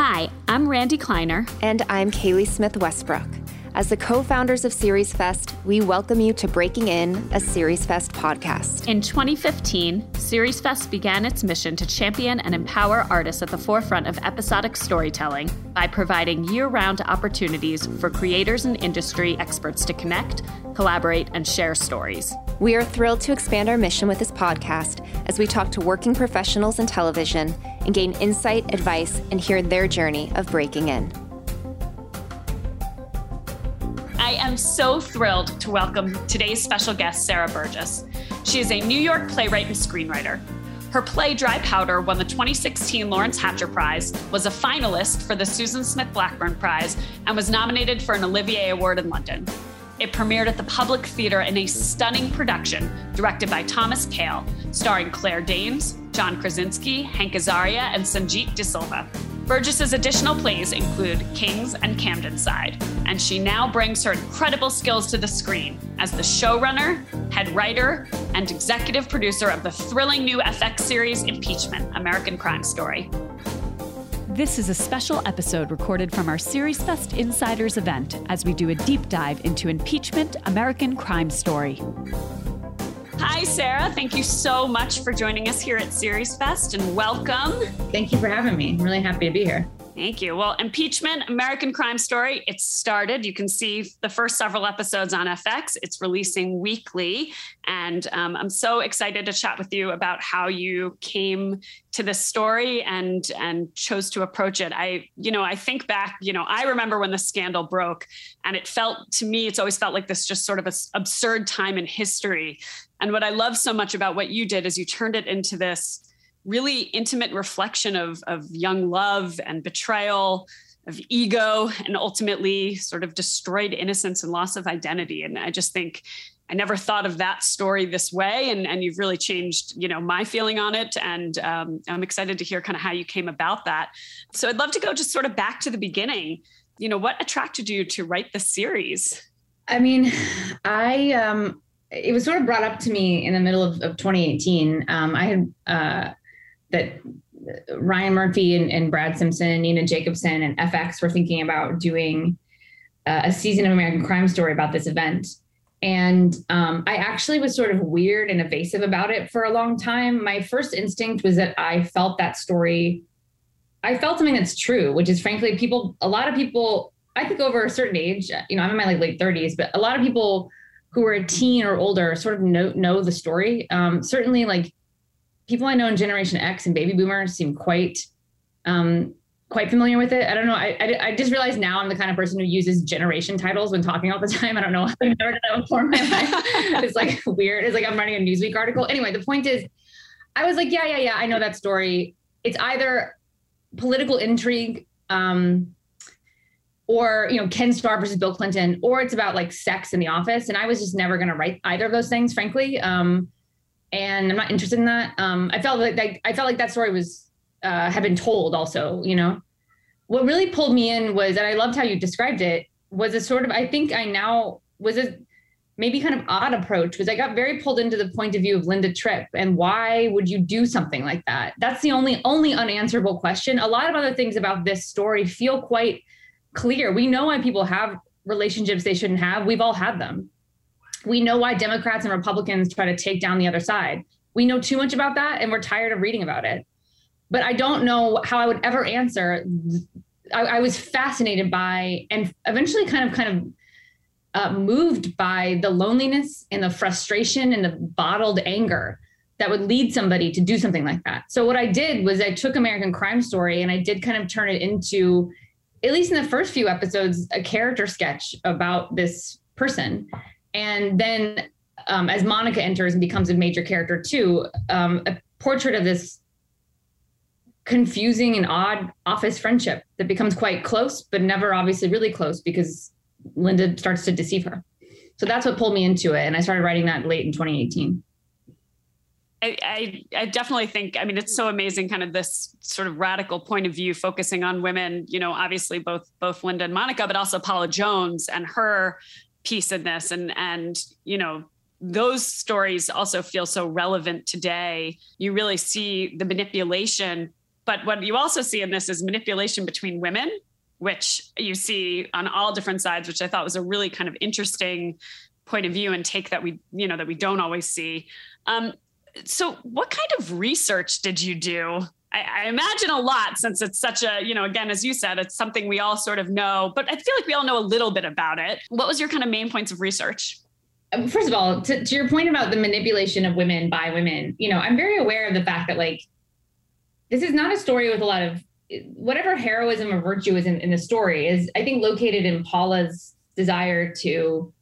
Hi, I'm Randi Kleiner. And I'm Kaylee Smith Westbrook. As the co founders of Series Fest, we welcome you to Breaking In, a Series Fest podcast. In 2015, Series Fest began its mission to champion and empower artists at the forefront of episodic storytelling by providing year round opportunities for creators and industry experts to connect, collaborate, and share stories. We are thrilled to expand our mission with this podcast as we talk to working professionals in television and gain insight, advice, and hear their journey of breaking in. I am so thrilled to welcome today's special guest, Sarah Burgess. She is a New York playwright and screenwriter. Her play Dry Powder won the 2016 Laurents Hatcher Prize, was a finalist for the Susan Smith Blackburn Prize, and was nominated for an Olivier Award in London. It premiered at the Public Theater in a stunning production directed by Thomas Kail, starring Claire Danes, John Krasinski, Hank Azaria, and Sanjit De Silva. Burgess's additional plays include Kings and Camdenside, and she now brings her incredible skills to the screen as the showrunner, head writer, and executive producer of the thrilling new FX series Impeachment American Crime Story. This is a special episode recorded from our Series Fest Insiders event as we do a deep dive into Impeachment American Crime Story. Hi, Sarah. Thank you so much for joining us here at Series Fest and welcome. Thank you for having me. I'm really happy to be here. Thank you. Well, Impeachment, American Crime Story, it's started. You can see the first several episodes on FX. It's releasing weekly. And um, I'm so excited to chat with you about how you came to this story and and chose to approach it. I, you know, I think back, you know, I remember when the scandal broke and it felt to me, it's always felt like this just sort of absurd time in history. And what I love so much about what you did is you turned it into this really intimate reflection of, of young love and betrayal, of ego, and ultimately sort of destroyed innocence and loss of identity. And I just think I never thought of that story this way, and, and you've really changed, you know, my feeling on it. And um, I'm excited to hear kind of how you came about that. So I'd love to go just sort of back to the beginning. You know, what attracted you to write the series? I mean, I um, it was sort of brought up to me in the middle of, of 2018. Um, I had uh, that Ryan Murphy and, and, Brad Simpson, Nina Jacobson, and FX were thinking about doing uh, a season of American Crime Story about this event. And um, I actually was sort of weird and evasive about it for a long time. My first instinct was that I felt that story, I felt something that's true, which is frankly, people, a lot of people, I think over a certain age, you know, I'm in my like late 30s, but a lot of people who are a teen or older sort of know know the story. Um, certainly, like people I know in Generation X and Baby Boomers seem quite um, quite familiar with it. I don't know. I, I, I, just realized now I'm the kind of person who uses generation titles when talking all the time. I don't know. I've never done that before in my life. it's like weird. It's like I'm writing a Newsweek article. Anyway, the point is, I was like, yeah, yeah, yeah. I know that story. It's either political intrigue, um, or you know, Ken Starr versus Bill Clinton, or it's about like sex in the office. And I was just never going to write either of those things, frankly. Um, and I'm not interested in that. Um, I felt like I felt like that story was uh, had been told. Also, you know, what really pulled me in was, and I loved how you described it, was a sort of I think I now was a maybe kind of odd approach was I got very pulled into the point of view of Linda Tripp and why would you do something like that? That's the only only unanswerable question. A lot of other things about this story feel quite clear. We know why people have relationships they shouldn't have. We've all had them we know why Democrats and Republicans try to take down the other side. We know too much about that and we're tired of reading about it. But I don't know how I would ever answer. I, I was fascinated by and eventually kind of kind of uh, moved by the loneliness and the frustration and the bottled anger that would lead somebody to do something like that. So what I did was I took American Crime Story and I did kind of turn it into, at least in the first few episodes, a character sketch about this person and then um, as Monica enters and becomes a major character too, um, a portrait of this confusing and odd office friendship that becomes quite close, but never obviously really close because Linda starts to deceive her. So that's what pulled me into it. And I started writing that late in 2018. I, I, I, definitely think, I mean, it's so amazing, kind of this sort of radical point of view, focusing on women, you know, obviously both, both Linda and Monica, but also Paula Jones and her piece in this. And and you know those stories also feel so relevant today. You really see the manipulation. But what you also see in this is manipulation between women, which you see on all different sides, which I thought was a really kind of interesting point of view and take that we, you know, that we don't always see. Um, so what kind of research did you do I, I, imagine a lot since it's such a, you know, again, as you said, it's something we all sort of know, but I feel like we all know a little bit about it. What was your kind of main points of research? Um, first of all, to, to your point about the manipulation of women by women, you know, I'm very aware of the fact that like this is not a story with a lot of whatever heroism or virtue is in, in the story is, I think, located in Paula's desire to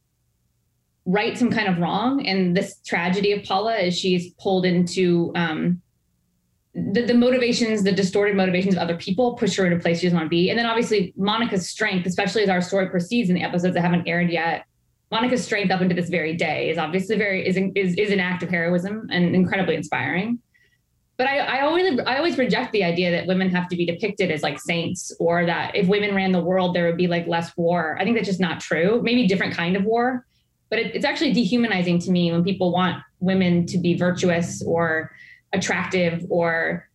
right some kind of wrong. And this tragedy of Paula is she's pulled into um, the, the motivations, the distorted motivations of other people push her into place she doesn't want to be. And then obviously Monica's strength, especially as our story proceeds in the episodes that haven't aired yet, Monica's strength up into this very day is obviously very is is, is an act of heroism and incredibly inspiring. But I, I always I always reject the idea that women have to be depicted as like saints or that if women ran the world there would be like less war. I think that's just not true. Maybe different kind of war, but it, it's actually dehumanizing to me when people want women to be virtuous or attractive or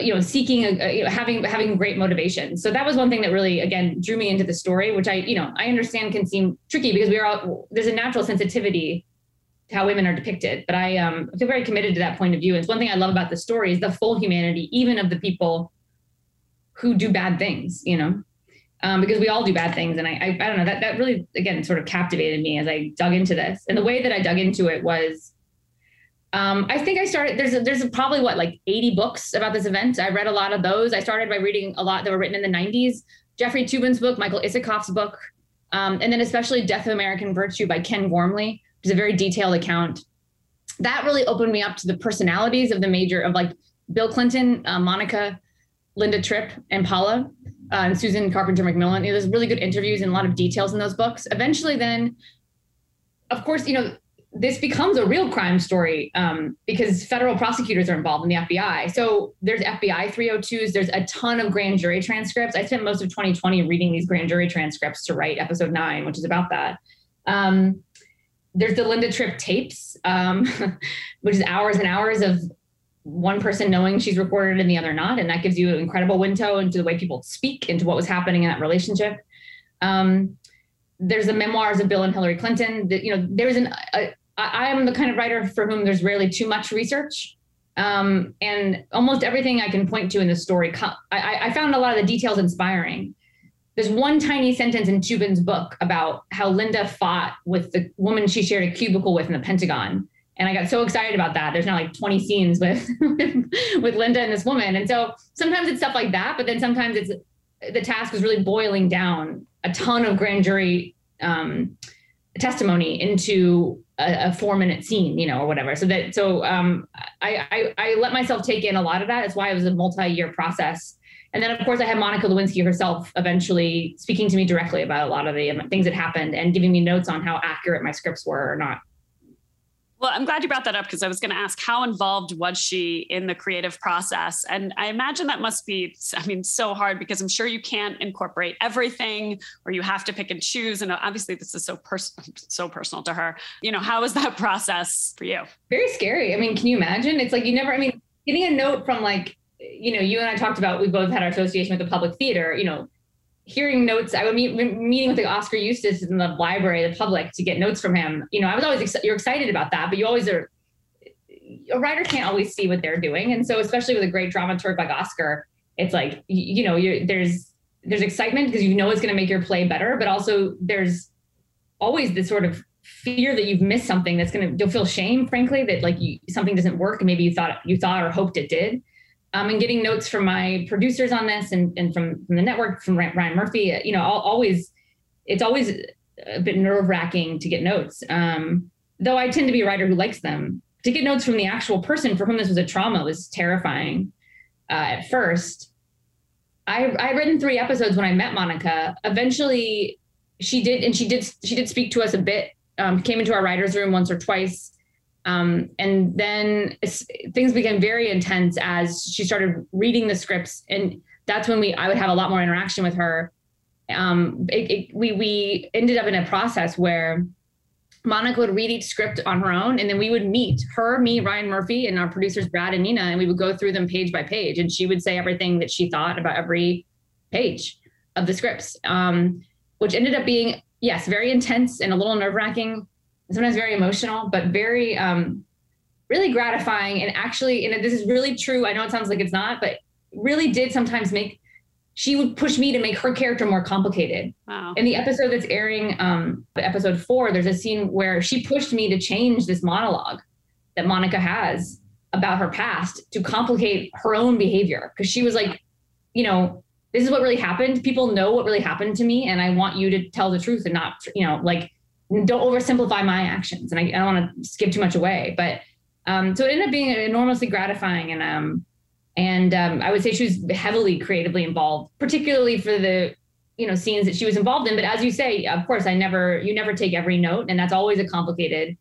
you know seeking a, you know, having having great motivation. So that was one thing that really again drew me into the story which i you know i understand can seem tricky because we are all there's a natural sensitivity to how women are depicted. But i um feel very committed to that point of view. And it's one thing i love about the story is the full humanity even of the people who do bad things you know? Um, because we all do bad things. And I, I i don't know that that really again sort of captivated me as i dug into this. And the way that i dug into it was um, I think I started. There's a, there's probably what like 80 books about this event. I read a lot of those. I started by reading a lot that were written in the 90s. Jeffrey Toobin's book, Michael Isikoff's book, um, and then especially Death of American Virtue by Ken Gormley, which is a very detailed account. That really opened me up to the personalities of the major of like Bill Clinton, uh, Monica, Linda Tripp, and Paula, uh, and Susan Carpenter McMillan. There's really good interviews and a lot of details in those books. Eventually, then, of course, you know this becomes a real crime story um, because federal prosecutors are involved in the FBI. So there's FBI 302s. There's a ton of grand jury transcripts. I spent most of 2020 reading these grand jury transcripts to write episode nine, which is about that. Um, there's the Linda Tripp tapes, um, which is hours and hours of one person knowing she's recorded and the other not, and that gives you an incredible window into the way people speak, into what was happening in that relationship. Um, there's the memoirs of Bill and Hillary Clinton. That you know, there's an a, I am the kind of writer for whom there's rarely too much research. Um, and almost everything I can point to in the story, I, I found a lot of the details inspiring. There's one tiny sentence in Toobin's book about how Linda fought with the woman she shared a cubicle with in the Pentagon. And I got so excited about that. There's now like 20 scenes with, with Linda and this woman. And so sometimes it's stuff like that, but then sometimes it's the task is really boiling down a ton of grand jury um, testimony into a, a, four minute scene, you know, or whatever. So that so um, I, I, I let myself take in a lot of that. That's why it was a multi year process. And then of course I had Monica Lewinsky herself eventually speaking to me directly about a lot of the things that happened and giving me notes on how accurate my scripts were or not. Well, I'm glad you brought that up because I was going to ask how involved was she in the creative process? And I imagine that must be, I mean, so hard because I'm sure you can't incorporate everything or you have to pick and choose. And obviously, this is so personal, so personal to her. You know, how was that process for you? Very scary. I mean, can you imagine? It's like you never, I mean, getting a note from like, you know, you and I talked about, we both had our association with the public theater, you know, hearing notes. I would meet meeting with the Oskar Eustis in the library, the public, to get notes from him. You know, I was always ex- you're excited about that, but you always are. A writer can't always see what they're doing, and so especially with a great dramaturg like Oskar, it's like you, you know, there's there's excitement because you know it's going to make your play better, but also there's always this sort of fear that you've missed something that's going to you'll feel shame frankly that like you, something doesn't work and maybe you thought you thought or hoped it did um, and getting notes from my producers on this and, and from, from the network, from Ryan Murphy, you know, always, it's always a bit nerve wracking to get notes. Um, though I tend to be a writer who likes them. To get notes from the actual person for whom this was a trauma was terrifying uh, at first. I I read in three episodes when I met Monica. Eventually, she did, and she did she did speak to us a bit. Um, came into our writers' room once or twice um, and then things became very intense as she started reading the scripts, and that's when we I would have a lot more interaction with her. Um, it, it, we we ended up in a process where Monica would read each script on her own, and then we would meet her, me, Ryan Murphy, and our producers Brad and Nina, and we would go through them page by page, and she would say everything that she thought about every page of the scripts, um, which ended up being yes, very intense and a little nerve wracking, sometimes very emotional, but very um, really gratifying, and actually, and this is really true. I know it sounds like it's not, but really did sometimes make she would push me to make her character more complicated. Wow. In the episode that's airing, um, episode four, there's a scene where she pushed me to change this monologue that Monica has about her past to complicate her own behavior. Cause she was like, you know, this is what really happened. People know what really happened to me. And I want you to tell the truth and not, you know, like don't oversimplify my actions. And I, I don't want to give too much away, but um, so it ended up being enormously gratifying. And um, and um, I would say she was heavily creatively involved, particularly for the you know scenes that she was involved in. But as you say, of course, I never you never take every note, and that's always a complicated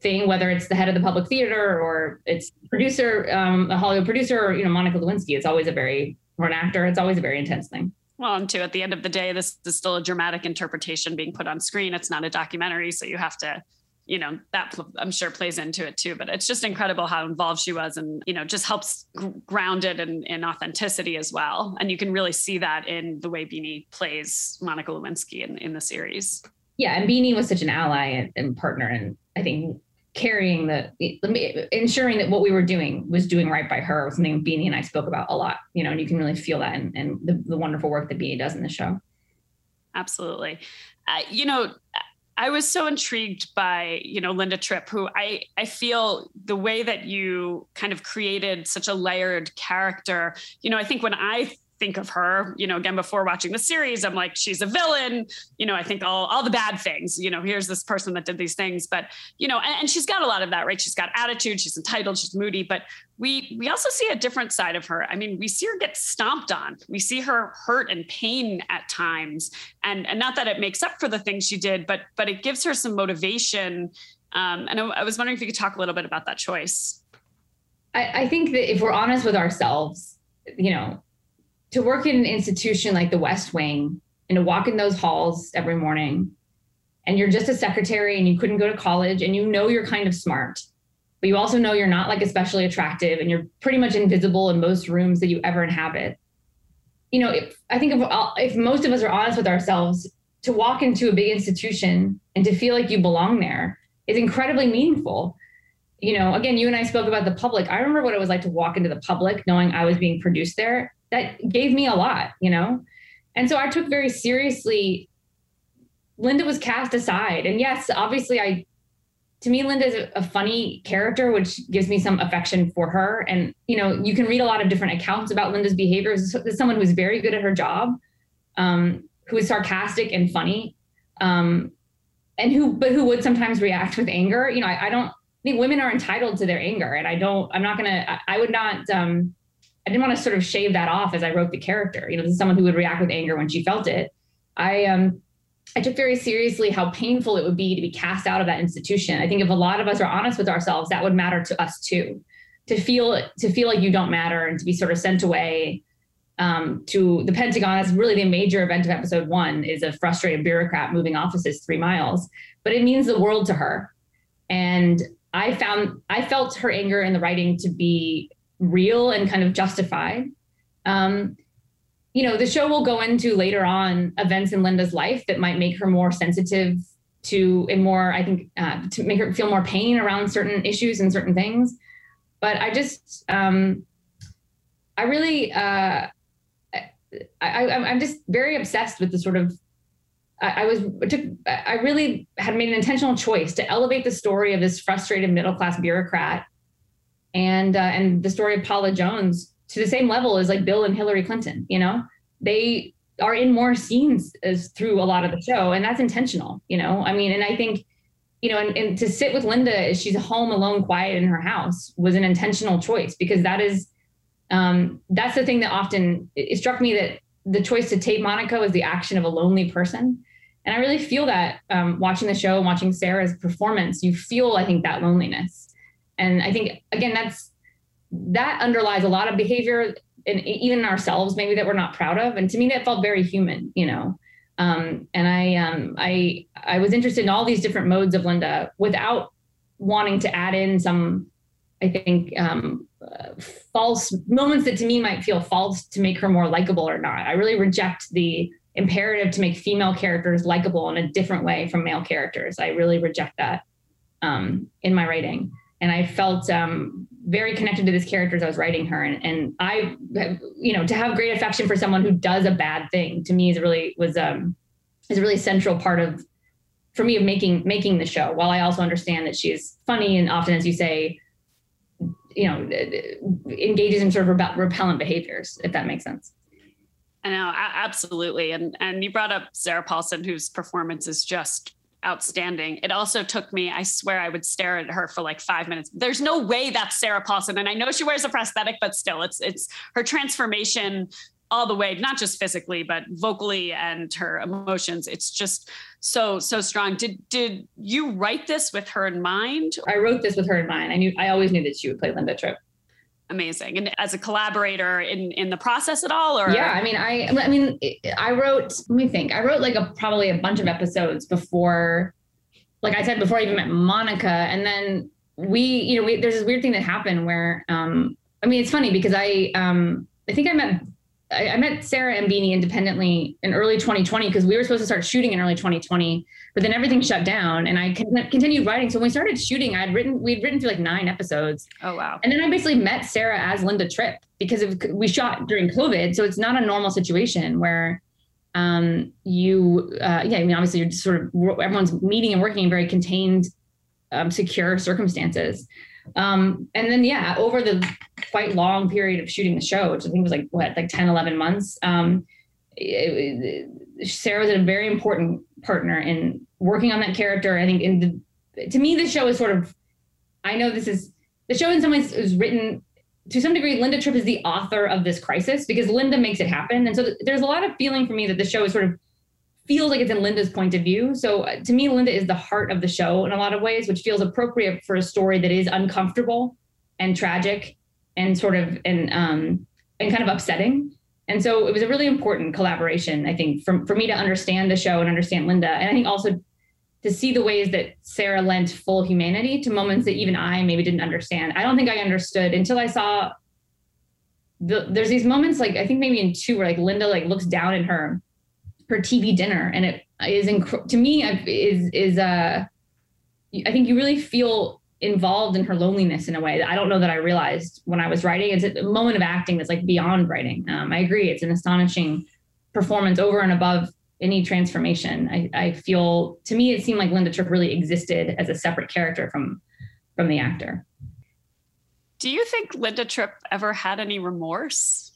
thing, whether it's the head of the public theater or it's producer, um, a Hollywood producer, or you know Monica Lewinsky. It's always a very for an actor, it's always a very intense thing. Well, and too, at the end of the day, this is still a dramatic interpretation being put on screen. It's not a documentary, so you have to you know that i'm sure plays into it too but it's just incredible how involved she was and you know just helps ground it in, in authenticity as well and you can really see that in the way beanie plays monica lewinsky in, in the series yeah and beanie was such an ally and, and partner and i think carrying the ensuring that what we were doing was doing right by her was something beanie and i spoke about a lot you know and you can really feel that and the, the wonderful work that beanie does in the show absolutely uh, you know I was so intrigued by, you know, Linda Tripp, who I I feel the way that you kind of created such a layered character. You know, I think when I think of her, you know, again before watching the series, I'm like, she's a villain. You know, I think all all the bad things. You know, here's this person that did these things, but you know, and, and she's got a lot of that, right? She's got attitude, she's entitled, she's moody, but we we also see a different side of her. I mean, we see her get stomped on. We see her hurt and pain at times, and and not that it makes up for the things she did, but but it gives her some motivation. Um, and I, I was wondering if you could talk a little bit about that choice. I, I think that if we're honest with ourselves, you know, to work in an institution like the West Wing and to walk in those halls every morning and you're just a secretary and you couldn't go to college and you know you're kind of smart, but you also know you're not like especially attractive and you're pretty much invisible in most rooms that you ever inhabit. You know, if, I think if, if most of us are honest with ourselves, to walk into a big institution and to feel like you belong there is incredibly meaningful. You know, again, you and I spoke about the public. I remember what it was like to walk into the public knowing I was being produced there that gave me a lot, you know? And so I took very seriously Linda was cast aside. And yes, obviously I to me, Linda is a, funny character, which gives me some affection for her. And you know, you can read a lot of different accounts about Linda's behavior. As someone who's very good at her job, um, who is sarcastic and funny, um, and who but who would sometimes react with anger. You know, I, I, don't think women are entitled to their anger, and I don't. I'm not gonna. I, I would not. Um, I didn't want to sort of shave that off as I wrote the character. You know, this is someone who would react with anger when she felt it. I um I took very seriously how painful it would be to be cast out of that institution. I think if a lot of us are honest with ourselves, that would matter to us too. To feel to feel like you don't matter and to be sort of sent away um, to the Pentagon as really the major event of episode one is a frustrated bureaucrat moving offices three miles, but it means the world to her. And I found I felt her anger in the writing to be real and kind of justified. Um, you know, the show will go into later on events in Linda's life that might make her more sensitive to and more, I think, uh, to make her feel more pain around certain issues and certain things. But I just, um, I really, uh, I, am just very obsessed with the sort of. I, I was took. I really had made an intentional choice to elevate the story of this frustrated middle class bureaucrat and uh, and the story of Paula Jones to the same level as like Bill and Hillary Clinton. You know, they are in more scenes as through a lot of the show, and that's intentional. You know, I mean, and I think you know, and, and to sit with Linda as she's home alone, quiet in her house, was an intentional choice because that is um, that's the thing that often it struck me that the choice to tape Monica was the action of a lonely person. And I really feel that um, watching the show and watching Sarah's performance, you feel, I think, that loneliness. And I think again, that's that underlies a lot of behavior and even ourselves maybe that we're not proud of. And to me, that felt very human, you know. Um, and I, um, I, I was interested in all these different modes of Linda without wanting to add in some, I think, um, uh, false moments that to me might feel false to make her more likable or not. I really reject the imperative to make female characters likable in a different way from male characters. I really reject that um, in my writing. And I felt um, very connected to this character as I was writing her. And, and I, you know, to have great affection for someone who does a bad thing to me is really was um, is a really central part of for me of making making the show. While I also understand that she's funny and often, as you say, you know, engages in sort of repellent behaviors, if that makes sense. I know, absolutely. And and you brought up Sarah Paulson, whose performance is just outstanding. It also took me, I swear I would stare at her for like five minutes. There's no way that's Sarah Paulson. And I know she wears a prosthetic, but still it's it's her transformation all the way, not just physically, but vocally and her emotions. It's just so, so strong. Did did you write this with her in mind? I wrote this with her in mind. I knew I always knew that she would play Linda Tripp amazing. And as a collaborator in in the process at all or? Yeah i mean i i mean i wrote let me think i wrote like a probably a bunch of episodes before like i said before i even met monica. And then we you know we, there's this weird thing that happened where um i mean it's funny because i um i think i met I, I met Sarah and Beanie independently in early 2020 because we were supposed to start shooting in early 2020, but then everything shut down and I con- continued writing. So when we started shooting, I had written, we'd written through like nine episodes. Oh, wow. And then I basically met Sarah as Linda Tripp because of, we shot during COVID. So it's not a normal situation where um, you, uh, yeah, I mean, obviously you're just sort of, everyone's meeting and working in very contained, um, secure circumstances. Um, and then, yeah, over the quite long period of shooting the show, which I think was like, what, like 10, 11 months, um, it, it, Sarah was a very important partner in working on that character. I think in the, to me, the show is sort of, I know this is, the show in some ways is written to some degree, Linda Tripp is the author of this crisis because Linda makes it happen. And so th- there's a lot of feeling for me that the show is sort of feels like it's in Linda's point of view. So uh, to me, Linda is the heart of the show in a lot of ways, which feels appropriate for a story that is uncomfortable and tragic and sort of and um and kind of upsetting. And so it was a really important collaboration, I think, for, for me to understand the show and understand Linda. And I think also to see the ways that Sarah lent full humanity to moments that even I maybe didn't understand. I don't think I understood until I saw the, there's these moments like I think maybe in two where like Linda like looks down at her her TV dinner, and it is inc- to me is is uh, I think you really feel involved in her loneliness in a way that I don't know that I realized when I was writing. It's a moment of acting that's like beyond writing. Um, I agree, it's an astonishing performance over and above any transformation. I, I feel to me it seemed like Linda Tripp really existed as a separate character from from the actor. Do you think Linda Tripp ever had any remorse?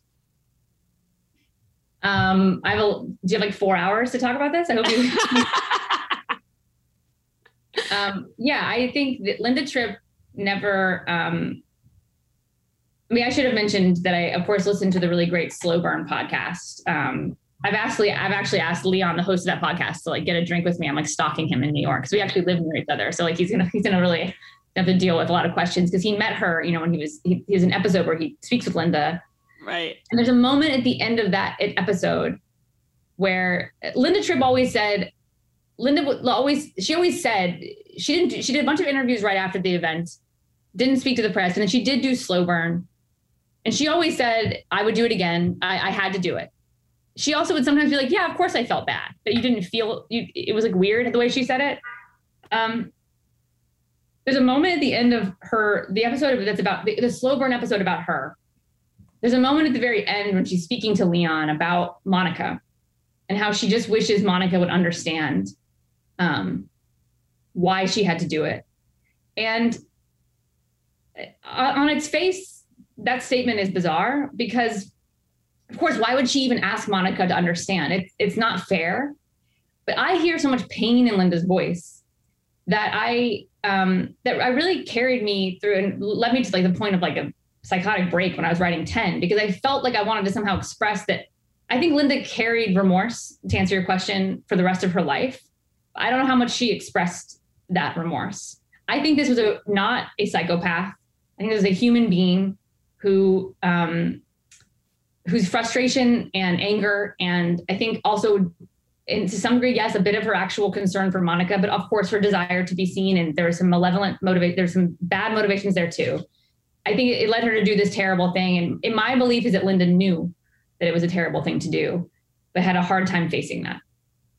Um, I will. do you have like four hours to talk about this? I hope you. um, yeah, I think that Linda Tripp never. Um, I mean, I should have mentioned that I, of course, listened to the really great Slow Burn podcast. Um, I've actually, I've actually asked Leon, the host of that podcast, to like get a drink with me. I'm like stalking him in New York because we actually live near each other. So like he's gonna, he's gonna really have to deal with a lot of questions because he met her, you know, when he was, he, he was an episode where he speaks with Linda Right. And there's a moment at the end of that episode where Linda Tripp always said, Linda always, she always said, she didn't, do, she did a bunch of interviews right after the event, didn't speak to the press, and then she did do slow burn. And she always said, I would do it again. I, I had to do it. She also would sometimes be like, yeah, of course I felt bad, but you didn't feel, you, it was like weird the way she said it. Um, there's a moment at the end of her, the episode that's about the, the slow burn episode about her there's a moment at the very end when she's speaking to Leon about Monica and how she just wishes Monica would understand um, why she had to do it. And uh, on its face, that statement is bizarre because, of course, why would she even ask Monica to understand? It's it's not fair. But I hear so much pain in Linda's voice that I um, that I really carried me through and led me to like the point of like a psychotic break when I was writing 10 because I felt like I wanted to somehow express that I think Linda carried remorse to answer your question for the rest of her life. I don't know how much she expressed that remorse. I think this was a not a psychopath. I think this was a human being who um, whose frustration and anger and I think also and to some degree, yes, a bit of her actual concern for Monica, but of course her desire to be seen. And there was some malevolent motivate. There's some bad motivations there too. I think it led her to do this terrible thing. And in my belief is that Linda knew that it was a terrible thing to do, but had a hard time facing that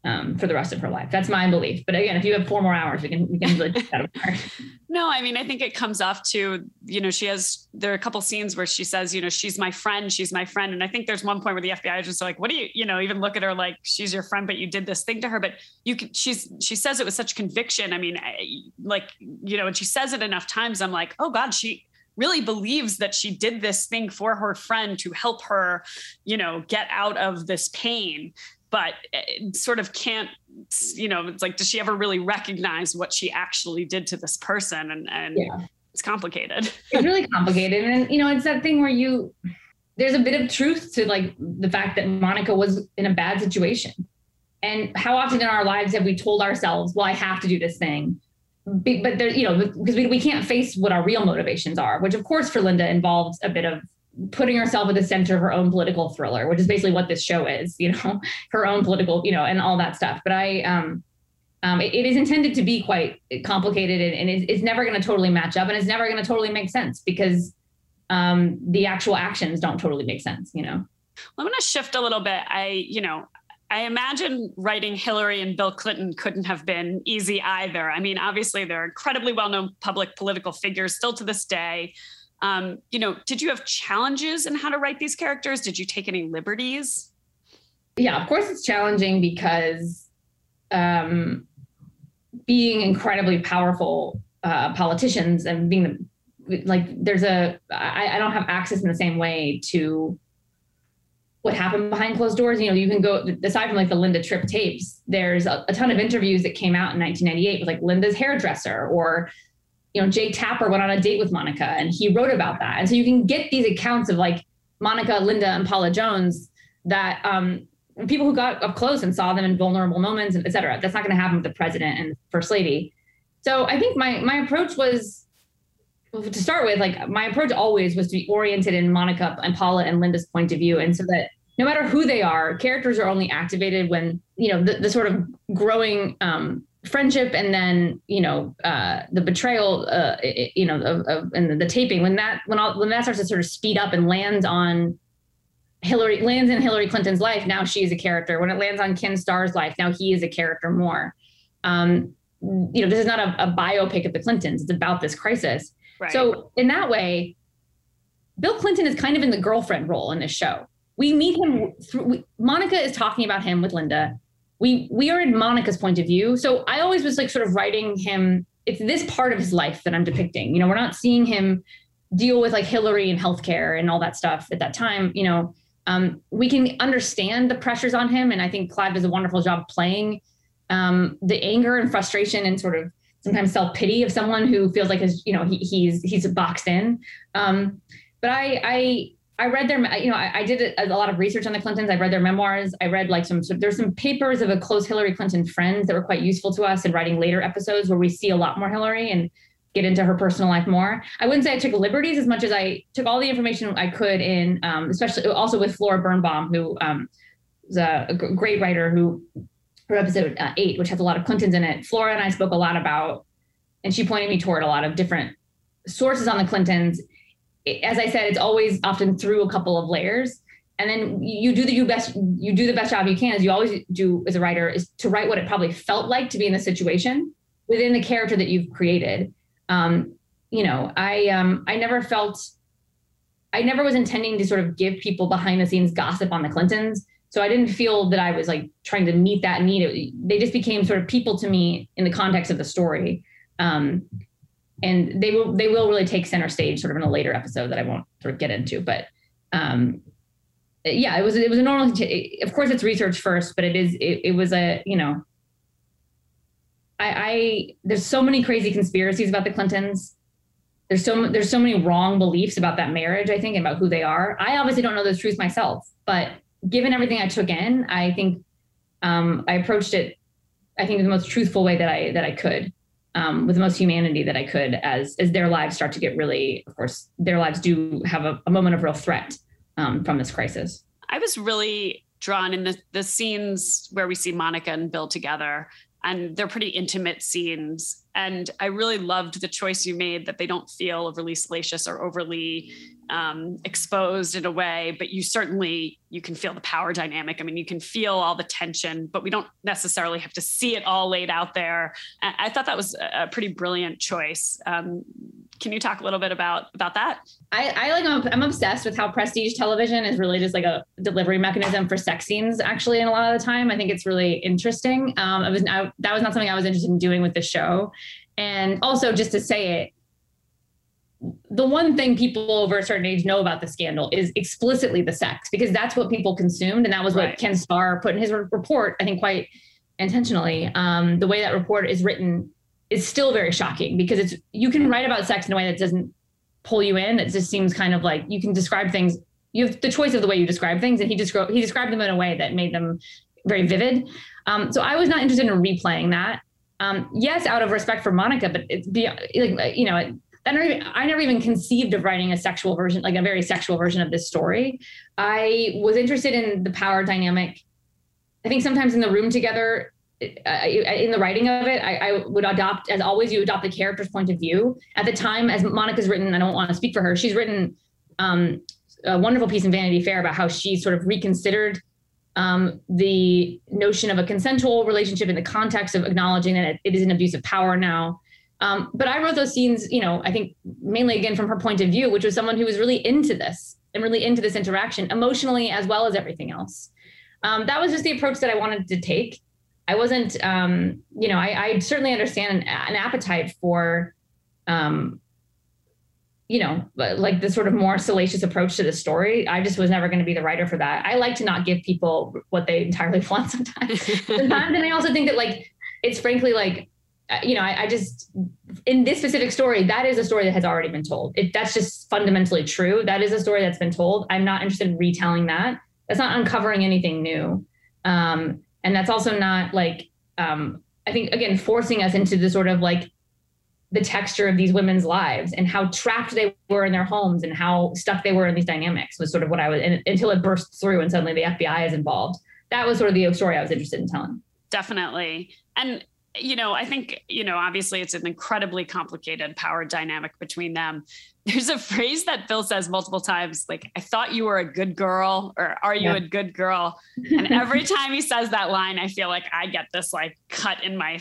um, for the rest of her life. That's my belief. But again, if you have four more hours, we can we can really that apart. No, I mean, I think it comes off to, you know, she has there are a couple scenes where she says, you know, she's my friend, she's my friend. And I think there's one point where the FBI is just like, what do you, you know, even look at her like she's your friend, but you did this thing to her. But you can she's she says it with such conviction. I mean, I, like, you know, and she says it enough times, I'm like, oh God, she really believes that she did this thing for her friend to help her, you know, get out of this pain but eh, sort of can't you know it's like does she ever really recognize what she actually did to this person? And and yeah. it's complicated. It's really complicated. And you know it's that thing where you there's a bit of truth to like the fact that monica was in a bad situation. And how often in our lives have we told ourselves well i have to do this thing. But there you know because we, we can't face what our real motivations are which of course for linda involves a bit of putting herself at the center of her own political thriller, which is basically what this show is, you know, her own political, you know, and all that stuff. But I, um, um, it, it is intended to be quite complicated and, and it's, never going to totally match up and it's never going to totally make sense because um, the actual actions don't totally make sense, you know. Well, I'm going to shift a little bit. I, you know, I imagine writing Hillary and Bill Clinton couldn't have been easy either. I mean, obviously, they're incredibly well known public political figures still to this day. Um, you know, did you have challenges in how to write these characters? Did you take any liberties? Yeah, of course it's challenging because um, being incredibly powerful uh, politicians and being the, like there's a I, I don't have access in the same way to what happened behind closed doors. You know, you can go aside from like the Linda Tripp tapes. There's a, a, ton of interviews that came out in 1998 with like Linda's hairdresser or you know, Jake Tapper went on a date with Monica and he wrote about that. And so you can get these accounts of like Monica, Linda, and Paula Jones that um, people who got up close and saw them in vulnerable moments, et cetera. That's not going to happen with the president and first lady. So I think my my approach was to start with, like my approach always was to be oriented in Monica and Paula and Linda's point of view, and so that no matter who they are, characters are only activated when you know the, the sort of growing um, friendship and then you know uh, the betrayal uh, you know of, of, and the, taping when that when all when that starts to sort of speed up and lands on Hillary lands in Hillary Clinton's life now she is a character. When it lands on Ken Starr's life now he is a character more. Um, you know this is not a, a biopic of the Clintons. It's about this crisis. Right. so in that way Bill Clinton is kind of in the girlfriend role in this show. We meet him through we, Monica is talking about him with Linda we we are in Monica's point of view. So I always was like sort of writing him. It's this part of his life that I'm depicting. You know, we're not seeing him deal with like Hillary and healthcare and all that stuff at that time. You know, um, we can understand the pressures on him, and I think Clive does a wonderful job playing um, the anger and frustration and sort of sometimes self pity of someone who feels like his, you know, he, he's he's boxed in. Um, but I I I read their, you know, I, I, did a, lot of research on the Clintons. I read their memoirs. I read like some, so there's some papers of a close Hillary Clinton friends that were quite useful to us in writing later episodes where we see a lot more Hillary and get into her personal life more. I wouldn't say I took liberties as much as I took all the information I could in, um, especially also with Flora Birnbaum, who um, a, a, great writer who, her episode uh, eight, which has a lot of Clintons in it. Flora and I spoke a lot about, and she pointed me toward a lot of different sources on the Clintons as I said, it's always often through a couple of layers. And then you do the you best you do the best job you can, as you always do as a writer, is to write what it probably felt like to be in the situation within the character that you've created. Um, you know, I um, I never felt I never was intending to sort of give people behind the scenes gossip on the Clintons. So I didn't feel that I was like trying to meet that need. They just became sort of people to me in the context of the story. Um, and they will they will really take center stage sort of in a later episode that I won't sort of get into. But um, yeah, it was it was a normal. Of course, it's research first, but it is it, it was a you know. I, I there's so many crazy conspiracies about the Clintons. There's so there's so many wrong beliefs about that marriage. I think about who they are. I obviously don't know the truth myself, but given everything I took in, I think um, I approached it. I think the most truthful way that I that I could um, with the most humanity that I could as as their lives start to get really, of course, their lives do have a, a moment of real threat um, from this crisis. I was really drawn in the the scenes where we see Monica and Bill together and they're pretty intimate scenes and i really loved the choice you made that they don't feel overly salacious or overly um, exposed in a way but you certainly you can feel the power dynamic i mean you can feel all the tension but we don't necessarily have to see it all laid out there i, thought that was a pretty brilliant choice um, can you talk a little bit about about that? I, I like I'm, I'm, obsessed with how prestige television is really just like a delivery mechanism for sex scenes. Actually, in a lot of the time, I think it's really interesting. Um, I was I, that was not something I was interested in doing with the show, and also just to say it. The one thing people over a certain age know about the scandal is explicitly the sex, because that's what people consumed, and that was what. Ken Starr put in his report. I think quite intentionally. Um, the way that report is written is still very shocking because it's you can write about sex in a way that doesn't pull you in. It just seems kind of like you can describe things. You have the choice of the way you describe things, and he described he described them in a way that made them very vivid. Um, so I was not interested in replaying that. Um, yes, out of respect for Monica, but it's beyond, like you know, I never, even, I never even conceived of writing a sexual version, like a very sexual version of this story. I was interested in the power dynamic. I think sometimes in the room together, in the writing of it, I, I, would adopt, as always, you adopt the character's point of view. At the time, as Monica's written, I don't want to speak for her, she's written um, a wonderful piece in Vanity Fair about how she sort of reconsidered um, the notion of a consensual relationship in the context of acknowledging that it is an abuse of power now. Um, but I wrote those scenes, you know, I think mainly again from her point of view, which was someone who was really into this and really into this interaction emotionally as well as everything else. Um, that was just the approach that I wanted to take. I wasn't, um, you know, I, I certainly understand an, an appetite for, um, you know, like the sort of more salacious approach to the story. I just was never going to be the writer for that. I like to not give people what they entirely want sometimes. sometimes, and I also think that like it's frankly like, you know, I, I, just in this specific story, that is a story that has already been told. It, that's just fundamentally true. That is a story that's been told. I'm not interested in retelling that. That's not uncovering anything new. Um, and that's also not like um, i think again forcing us into the sort of like the texture of these women's lives and how trapped they were in their homes and how stuck they were in these dynamics was sort of what i was and, until it burst through and suddenly the fbi is involved that was sort of the story i was interested in telling definitely and you know, I think, you know, obviously it's an incredibly complicated power dynamic between them. There's a phrase that Bill says multiple times, like, I thought you were a good girl, or are you yeah. a good girl? And every time he says that line, I feel like I get this like cut in my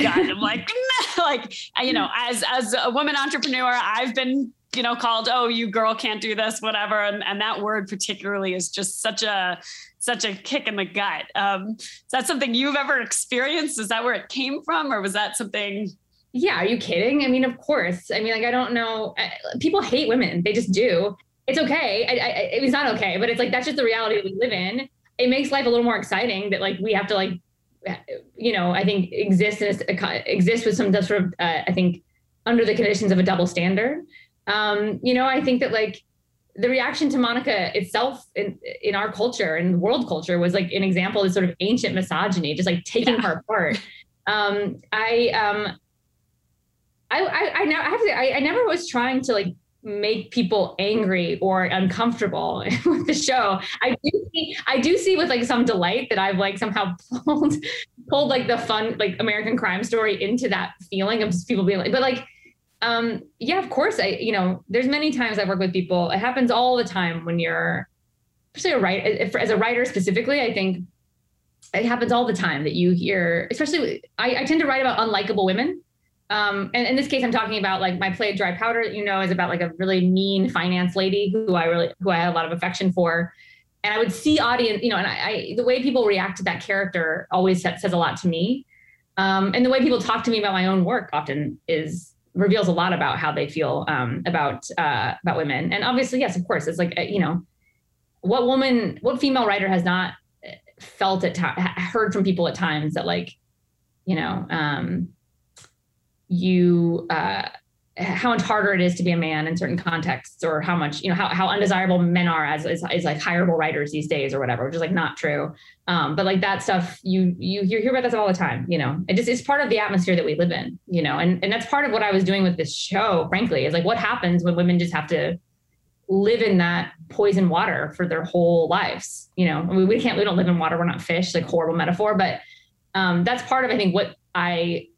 gut. I'm like, like, you know, as as a woman entrepreneur, I've been you know called oh you girl can't do this whatever and, and that word particularly is just such a such a kick in the gut. Um, is that something you've ever experienced? Is that where it came from, or was that something? Yeah, are you kidding? I mean, of course. I mean, like, I don't know. People hate women; they just do. It's okay. I, I, it's not okay, but it's like that's just the reality we live in. It makes life a little more exciting that like we have to like, you know, I think exist in a, exist with some sort of uh, I think under the conditions of a double standard. Um, you know, I think that like the reaction to Monica itself in in our culture and world culture was like an example of sort of ancient misogyny, just like taking yeah. her apart. Um, I um, I I I, I have to say, I, I never was trying to like make people angry or uncomfortable with the show. I do see I do see with like some delight that I've like somehow pulled pulled like the fun like American crime story into that feeling of just people being like, but like um, yeah, of course. I, you know, there's many times I work with people. It happens all the time when you're, especially a writer, as a writer specifically, I think it happens all the time that you hear, especially I, I tend to write about unlikable women. Um, and in this case, I'm talking about like my play Dry Powder, you know, is about like a really mean finance lady who I really, who I had a lot of affection for. And I would see audience, you know, and I, I the way people react to that character always says a lot to me. Um, and the way people talk to me about my own work often is reveals a lot about how they feel um, about uh, about women. And obviously, yes, of course, it's like uh, you know, what woman, what female writer has not felt at time, heard from people at times that like, you know, um, you. Uh, how much harder it is to be a man in certain contexts or how much you know how, how undesirable men are as, as like hireable writers these days or whatever which is like not true um, but like that stuff you you hear, hear about this all the time you know it just it's part of the atmosphere that we live in you know and and that's part of what i was doing with this show frankly is like what happens when women just have to live in that poison water for their whole lives. You know, I mean, we can't, we don't live in water. We're not fish, like horrible metaphor, but um, that's part of, I think, what I,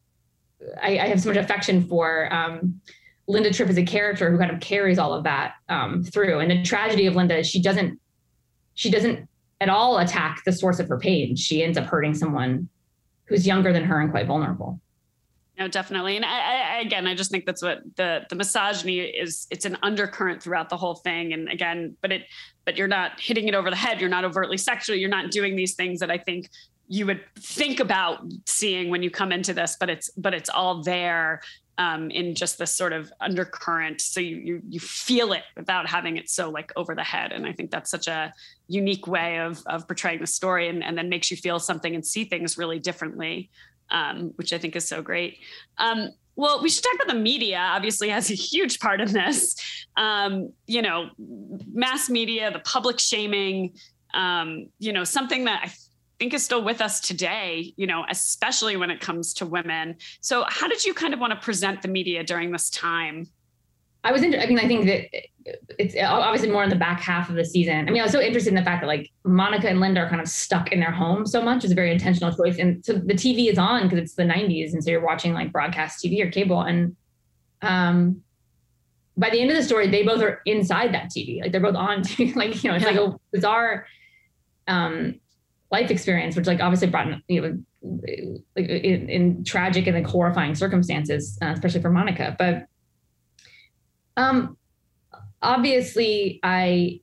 I, I have so much affection for. Um, Linda Tripp is a character who kind of carries all of that um, through. And the tragedy of Linda is she doesn't, she doesn't at all attack the source of her pain. She ends up hurting someone who's younger than her and quite vulnerable. No, definitely. And I, I, again, I just think that's what the the misogyny is. It's an undercurrent throughout the whole thing. And again, but it, but you're not hitting it over the head. You're not overtly sexual. You're not doing these things that I think you would think about seeing when you come into this. But it's but it's all there um, in just this sort of undercurrent. So you, you you feel it without having it so like over the head. And I think that's such a unique way of of portraying the story, and and then makes you feel something and see things really differently um, which I think is so great. Um, well, we should talk about the media. Obviously, has a huge part in this. Um, you know, mass media, the public shaming. Um, you know, something that I think is still with us today. You know, especially when it comes to women. So, how did you kind of want to present the media during this time? I was. I mean, I think that it's obviously more in the back half of the season. I mean, I was so interested in the fact that like Monica and Linda are kind of stuck in their home so much. It's a very intentional choice, and so the TV is on because it's the '90s, and so you're watching like broadcast TV or cable, and um, by the end of the story, they both are inside that TV. Like they're both on like you know, it's like a bizarre um, life experience, which like obviously brought in, you know like in, in tragic and like horrifying circumstances, uh, especially for Monica, but um, obviously, I.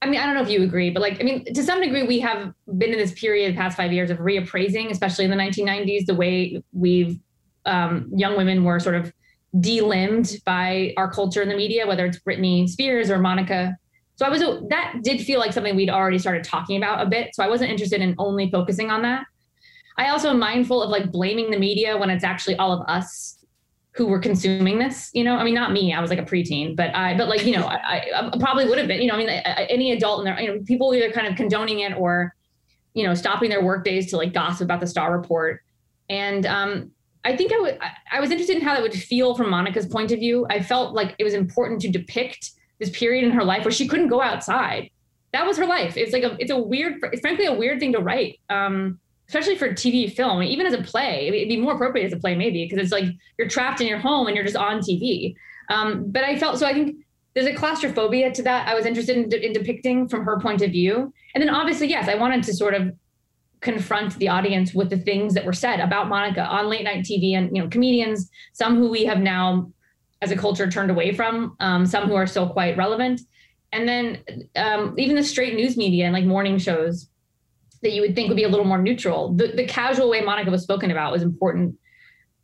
I mean, I don't know if you agree, but like, I mean, to some degree, we have been in this period past five years of reappraising, especially in the 1990s, the way we've um, young women were sort of delimbed by our culture in the media, whether it's Britney Spears or Monica. So I was that did feel like something we'd already started talking about a bit. So I wasn't interested in only focusing on that. I also am mindful of like blaming the media when it's actually all of us who were consuming this you know i mean not me i was like a preteen but i but like you know i, I probably would have been you know i mean any adult in there you know people either kind of condoning it or you know stopping their work days to like gossip about the Starr report and um i think i was interested in how that would feel from monica's point of view i felt like it was important to depict this period in her life where she couldn't go outside that was her life it's like a it's a weird it's frankly a weird thing to write um especially for TV film, even as a play, it'd be more appropriate as a play maybe because it's like you're trapped in your home and you're just on TV. Um, but I felt so. I think there's a claustrophobia to that. I was interested in, in depicting from her point of view, and then obviously, yes, I wanted to sort of confront the audience with the things that were said about Monica on late night TV and you know comedians, some who we have now as a culture turned away from, um, some who are still quite relevant, and then um, even the straight news media and like morning shows that you would think would be a little more neutral. The, the casual way Monica was spoken about was important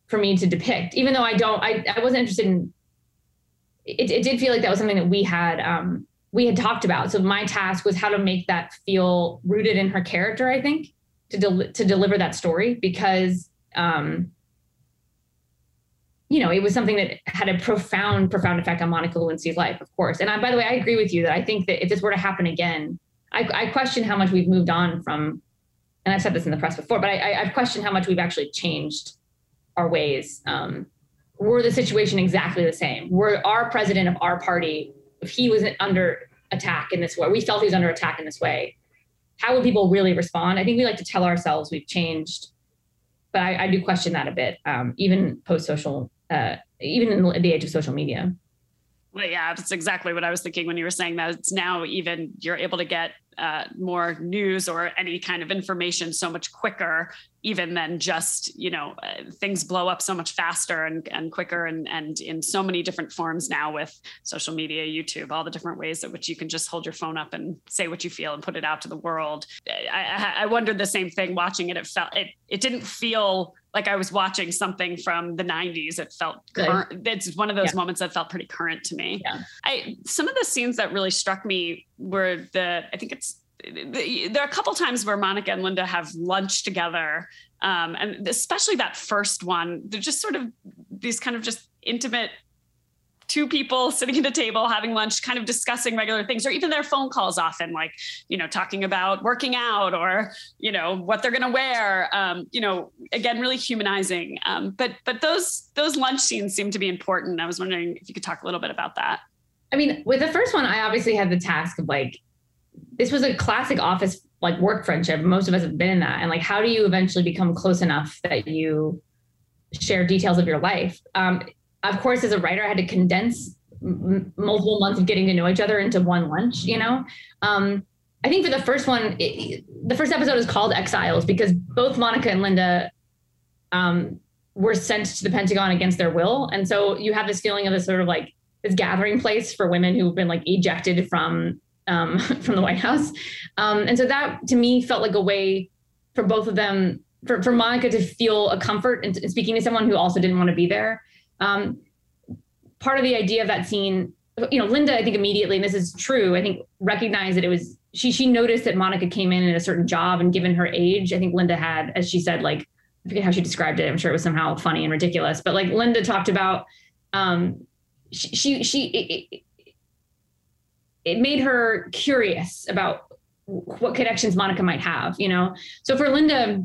for me to depict, even though I don't, I, I wasn't interested in, it, it did feel like that was something that we had, um, we had talked about. So my task was how to make that feel rooted in her character, I think, to, del- to deliver that story because, um, you know, it was something that had a profound, profound effect on Monica Lewinsky's life, of course. And I, by the way, I agree with you that I think that if this were to happen again, I, I question how much we've moved on from, and I've said this in the press before, but I, I've questioned how much we've actually changed our ways. Um, were the situation exactly the same? Were our president of our party, if he was under attack in this way, we felt he was under attack in this way, how would people really respond? I think we like to tell ourselves we've changed, but I, I do question that a bit, um, even post social, uh, even in the age of social media. Well, yeah, that's exactly what I was thinking when you were saying that. It's now even you're able to get uh, more news or any kind of information so much quicker, even than just you know uh, things blow up so much faster and, and quicker and and in so many different forms now with social media, YouTube, all the different ways at which you can just hold your phone up and say what you feel and put it out to the world. I, I, I wondered the same thing watching it. It felt it it didn't feel like I was watching something from the 90s. It felt current. It's one of those yeah. moments that felt pretty current to me. Yeah. I some of the scenes that really struck me were the I think it's there are a couple times where Monica and Linda have lunch together, um, and especially that first one. They're just sort of these kind of just intimate two people sitting at a table having lunch kind of discussing regular things or even their phone calls often like you know talking about working out or you know what they're going to wear um, you know again really humanizing um, but but those those lunch scenes seem to be important i was wondering if you could talk a little bit about that I mean, with the first one, I obviously had the task of like, this was a classic office like work friendship. Most of us have been in that. And like, how do you eventually become close enough that you share details of your life? Um, of course, as a writer, I had to condense m- multiple months of getting to know each other into one lunch, you know? Um, I think for the first one, it, the first episode is called Exiles because both Monica and Linda um, were sent to the Pentagon against their will. And so you have this feeling of this sort of like this gathering place for women who've been like ejected from um, from the White House. Um, and so that to me felt like a way for both of them, for, for Monica to feel a comfort in, in speaking to someone who also didn't want to be there. Um, part of the idea of that scene, you know, Linda, I think immediately, and this is true, I think recognized that it was she she noticed that Monica came in in a certain job and given her age, I think Linda had, as she said, like I forget how she described it. I'm sure it was somehow funny and ridiculous, but like Linda talked about um, she she, she it, it made her curious about what connections Monica might have, you know. So for Linda,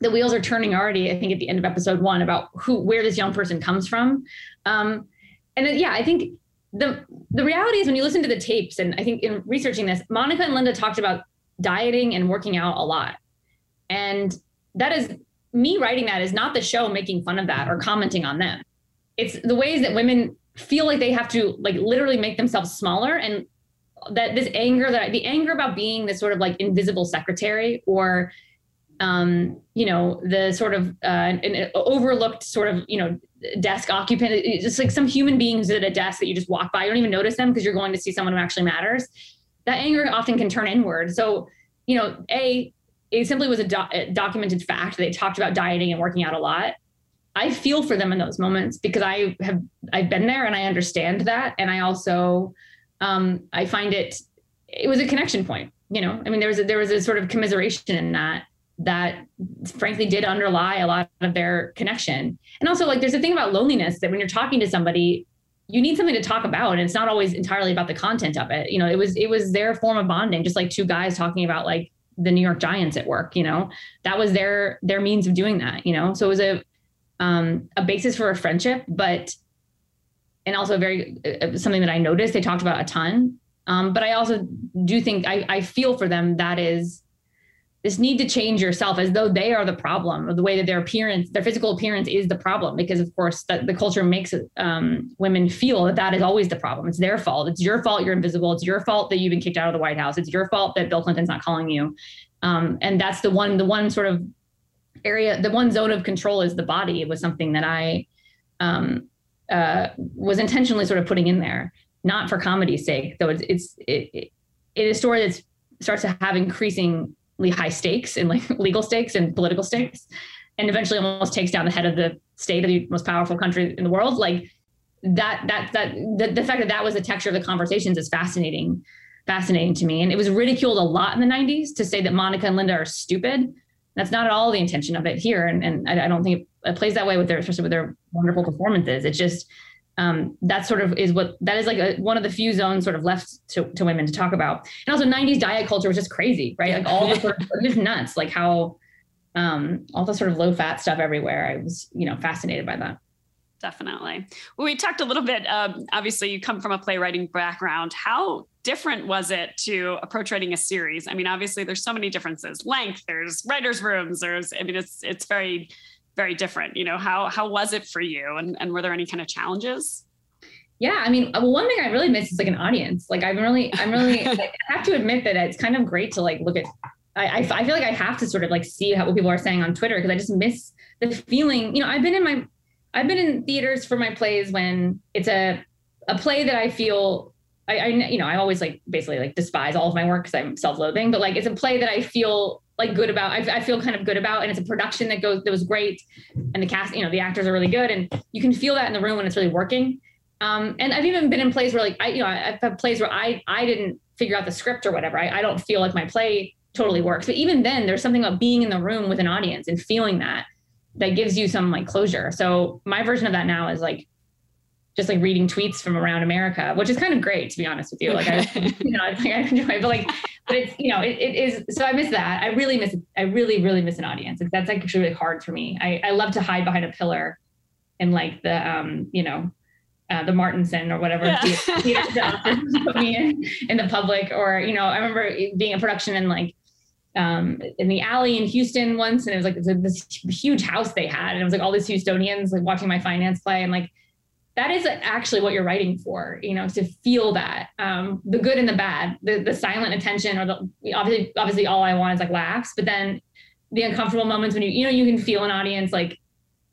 the wheels are turning already. I think at the end of episode one about who where this young person comes from, um, and then, yeah, I think the the reality is when you listen to the tapes, and I think in researching this, Monica and Linda talked about dieting and working out a lot, and that is me writing that is not the show making fun of that or commenting on them. It's the ways that women feel like they have to like literally make themselves smaller and that this anger that the anger about being this sort of like invisible secretary or um you know the sort of uh an, overlooked sort of you know desk occupant. It's just like some human beings at a desk that you just walk by. You don't even notice them because you're going to see someone who actually matters. That anger often can turn inward. So you know a it simply was a, do- a documented fact they talked about dieting and working out a lot. I feel for them in those moments because I have I've been there and I understand that. And I also um, I find it it was a connection point you know? I mean there was a, there was a sort of commiseration in that that frankly did underlie a lot of their connection. And also like there's a thing about loneliness that when you're talking to somebody you need something to talk about and it's not always entirely about the content of it. You know it was it was their form of bonding just like two guys talking about like the New York Giants at work you know? That was their their means of doing that you know? So it was a um, a basis for a friendship, but and also very uh, something that I noticed they talked about a ton. Um, but I also do think I, I feel for them that is this need to change yourself as though they are the problem or the way that their appearance, their physical appearance is the problem, because of course that the culture makes um, women feel that that is always the problem. It's their fault. It's your fault you're invisible. It's your fault that you've been kicked out of the White House. It's your fault that Bill Clinton's not calling you. Um, and that's the one, the one sort of area, the one zone of control is the body. It was something that I um, uh, was intentionally sort of putting in there, not for comedy's sake, though it's it's it, it, it is a story that starts to have increasingly high stakes and like legal stakes and political stakes, and eventually almost takes down the head of the state of the most powerful country in the world. Like that that that the, the fact that that was the texture of the conversations is fascinating fascinating to me and it was ridiculed a lot in the 90s to say that monica and linda are stupid that's not at all the intention of it here. And, and I, I don't think it plays that way with their, especially with their wonderful performances. It's just, um, that sort of is what that is like a, one of the few zones sort of left to, to women to talk about. And also 90s diet culture was just crazy, right? Like all the sort of, just nuts, like how, um, all the sort of low fat stuff everywhere. I was, you know, fascinated by that. Definitely. Well, we talked a little bit. Um, obviously, you come from a playwriting background. How different was it to approach writing a series? I mean, obviously, there's so many differences. Length. There's writers' rooms. There's. I mean, it's it's very very different. You know, how how was it for you? And and were there any kind of challenges? Yeah, I mean, uh, well, one thing I really miss is like an audience. Like, I'm really, I'm really, I have to admit that it's kind of great to like look at. I, I feel like I have to sort of like see how, what people are saying on Twitter because I just miss the feeling. You know, I've been in my I've been in theaters for my plays when it's a a play that I feel I, I you know I always like basically like despise all of my work because I'm self-loathing, but like it's a play that I feel like good about. I, I, feel kind of good about, and it's a production that goes that was great, and the cast, you know, the actors are really good, and you can feel that in the room when it's really working. Um, and I've even been in plays where like I, you know, I've had plays where I I didn't figure out the script or whatever. I, I don't feel like my play totally works, but even then, there's something about being in the room with an audience and feeling that that gives you some like closure. So my version of that now is like just like reading tweets from around America, which is kind of great to be honest with you. Like I, you know, I, I enjoy it, but like, but it's you know, it, it is. So I miss that. I really miss. I really, really miss an audience. That's actually really hard for me. I, I love to hide behind a pillar, and like the um, you know, uh, the Martinson or whatever yeah. theater put me in in the public. Or you know, I remember being a production in like um, in the alley in Houston once, and it was like this, this huge house they had, and it was like all these Houstonians like watching my finance play, and like that is actually what you're writing for, you know, to feel that um, the good and the bad, the the silent attention, or the obviously obviously all I want is like laughs, but then the uncomfortable moments when you you know you can feel an audience like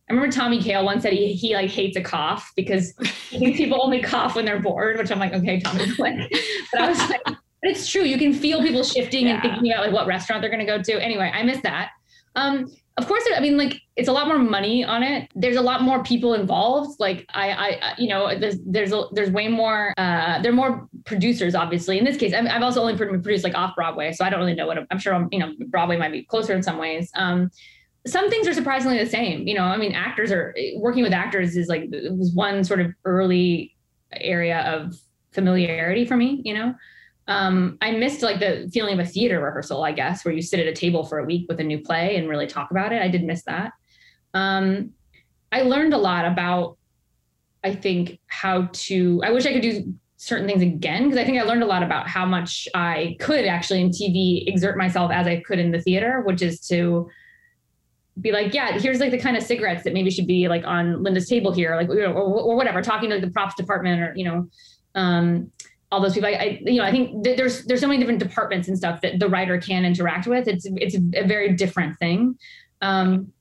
I remember Tommy Kail once said he he like hates a cough because people only cough when they're bored, which I'm like, okay, Tommy, but I was like, but it's true. You can feel people shifting yeah. and thinking about like what restaurant they're gonna go to. Anyway, I miss that. Um, of course, I mean, like it's a lot more money on it. There's a lot more people involved. Like I, I, you know, there's there's a, there's way more. Uh, there are more producers, obviously. In this case, i have also only produced like off Broadway, so I don't really know what I'm sure. You know, Broadway might be closer in some ways. Um, some things are surprisingly the same. You know, I mean, actors are working with actors is like was one sort of early area of familiarity for me. You know, um, I missed like the feeling of a theater rehearsal, I guess, where you sit at a table for a week with a new play and really talk about it. I did miss that. Um, I learned a lot about, I think, how to. I wish I could do certain things again because I think I learned a lot about how much I could actually in TV exert myself as I could in the theater, which is to be like, yeah, here's like the kind of cigarettes that maybe should be like on Linda's table here, like, you know, or, or whatever, talking to like the props department or, you know, um, all those people. I, I, you know, I think there's, there's so many different departments and stuff that the writer can interact with. It's, it's a very different thing. Um,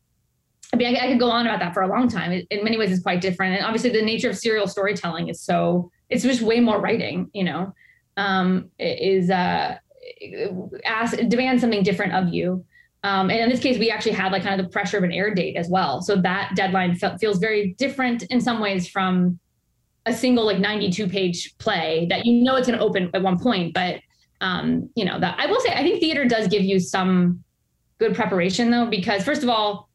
I mean, I, I could go on about that for a long time. It, in many ways, it's quite different. And obviously the nature of serial storytelling is so, it's just way more writing, you know, um, is, uh, ask, demand something different of you. Um, and in this case, we actually had like kind of the pressure of an air date as well. So that deadline feels very different in some ways from a single like 92 page play that you know it's going to open at one point. But um, you know that I will say I think theater does give you some good preparation though, because first of all,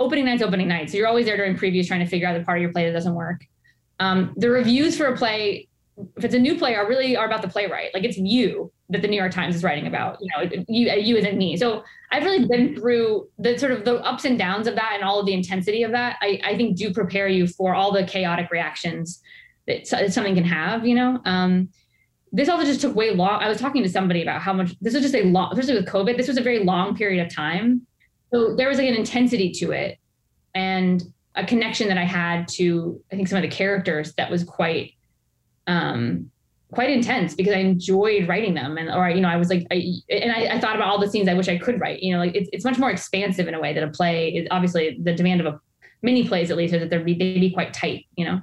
opening night's opening night. So you're always there during previews trying to figure out the part of your play that doesn't work. Um, the reviews for a play, if it's a new play, are really are about the playwright. Like it's you that the New York Times is writing about. You know, you you isn't me. So I've really been through the sort of the ups and downs of that and all of the intensity of that. I, I think do prepare you for all the chaotic reactions that something can have. You know. Um, this also just took way long. I was talking to somebody about how much this was just a long, especially with COVID. This was a very long period of time, so there was like an intensity to it, and a connection that I had to I think some of the characters that was quite um quite intense because I enjoyed writing them. And, or, you know, I was like, I, and I, I, thought about all the scenes I wish I could write, you know, like it's, it's much more expansive in a way that a play is obviously the demand of a mini plays, at least, is that they'd be, they'd be quite tight, you know?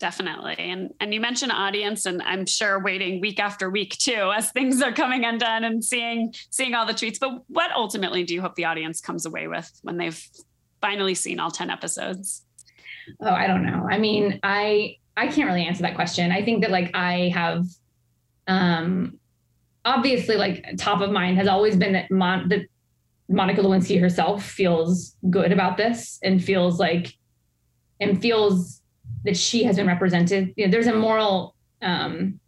Definitely. And and you mentioned audience and I'm sure waiting week after week too as things are coming undone and seeing seeing all the tweets. But what ultimately do you hope the audience comes away with when they've finally seen all 10 episodes? Oh, I don't know. I mean, I I can't really answer that question. I think that like I have um obviously like top of mind has always been that Mon- that Monica Lewinsky herself feels good about this and feels like and feels that she has been represented. You know, there's a moral um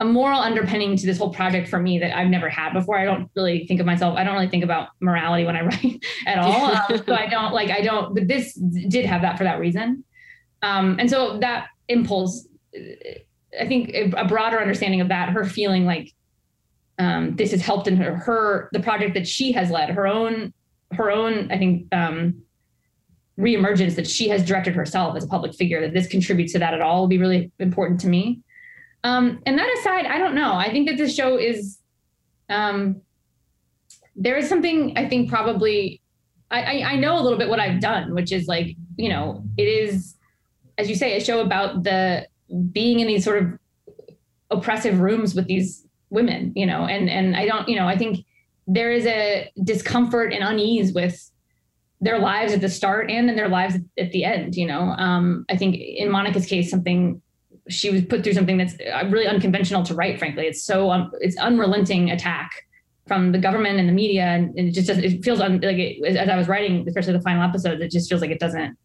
a moral underpinning to this whole project for me that I've never had before. I don't really think of myself. I don't really think about morality when I write at all. Um, so I don't like. I don't. But this did have that for that reason. Um, and so that impulse, I think a broader understanding of that, her feeling like um, this has helped in her, her, the project that she has led, her own, her own, I think, um, reemergence that she has directed herself as a public figure, that this contributes to that at all will be really important to me. Um, and that aside, I don't know. I think that this show is, um, there is something I think probably, I, I, I know a little bit what I've done, which is like, you know, it is as you say, a show about the being in these sort of oppressive rooms with these women, you know, and and I don't, you know, I think there is a discomfort and unease with their lives at the start and in their lives at the end, you know. Um, I think in Monica's case, something she was put through something that's uh, really unconventional to write. Frankly, it's so um, it's unrelenting attack from the government and the media, and, and it just doesn't. It feels un, like it, as I was writing, especially the final episodes, it just feels like it doesn't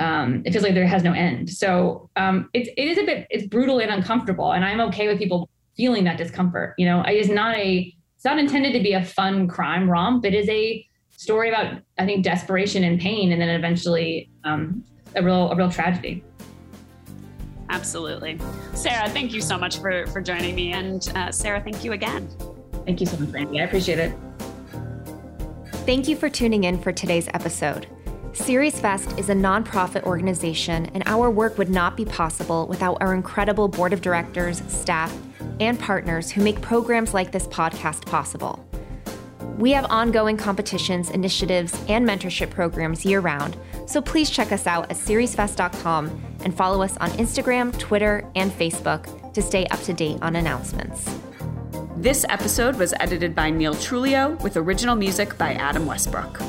um, it feels like there has no end. So um, it, it is a bit, it's brutal and uncomfortable. And I'm okay with people feeling that discomfort. You know, it is not a, it's not intended to be a fun crime romp. It is a story about, I think, desperation and pain. And then eventually um, a real a real tragedy. Absolutely. Sarah, thank you so much for, for joining me. And uh, Sarah, thank you again. Thank you so much, Randi. I appreciate it. Thank you for tuning in for today's episode. SeriesFest is a nonprofit organization, and our work would not be possible without our incredible board of directors, staff, and partners who make programs like this podcast possible. We have ongoing competitions, initiatives, and mentorship programs year round, so please check us out at seriesfest.com and follow us on Instagram, Twitter, and Facebook to stay up to date on announcements. This episode was edited by Neil Trulio with original music by Adam Westbrook.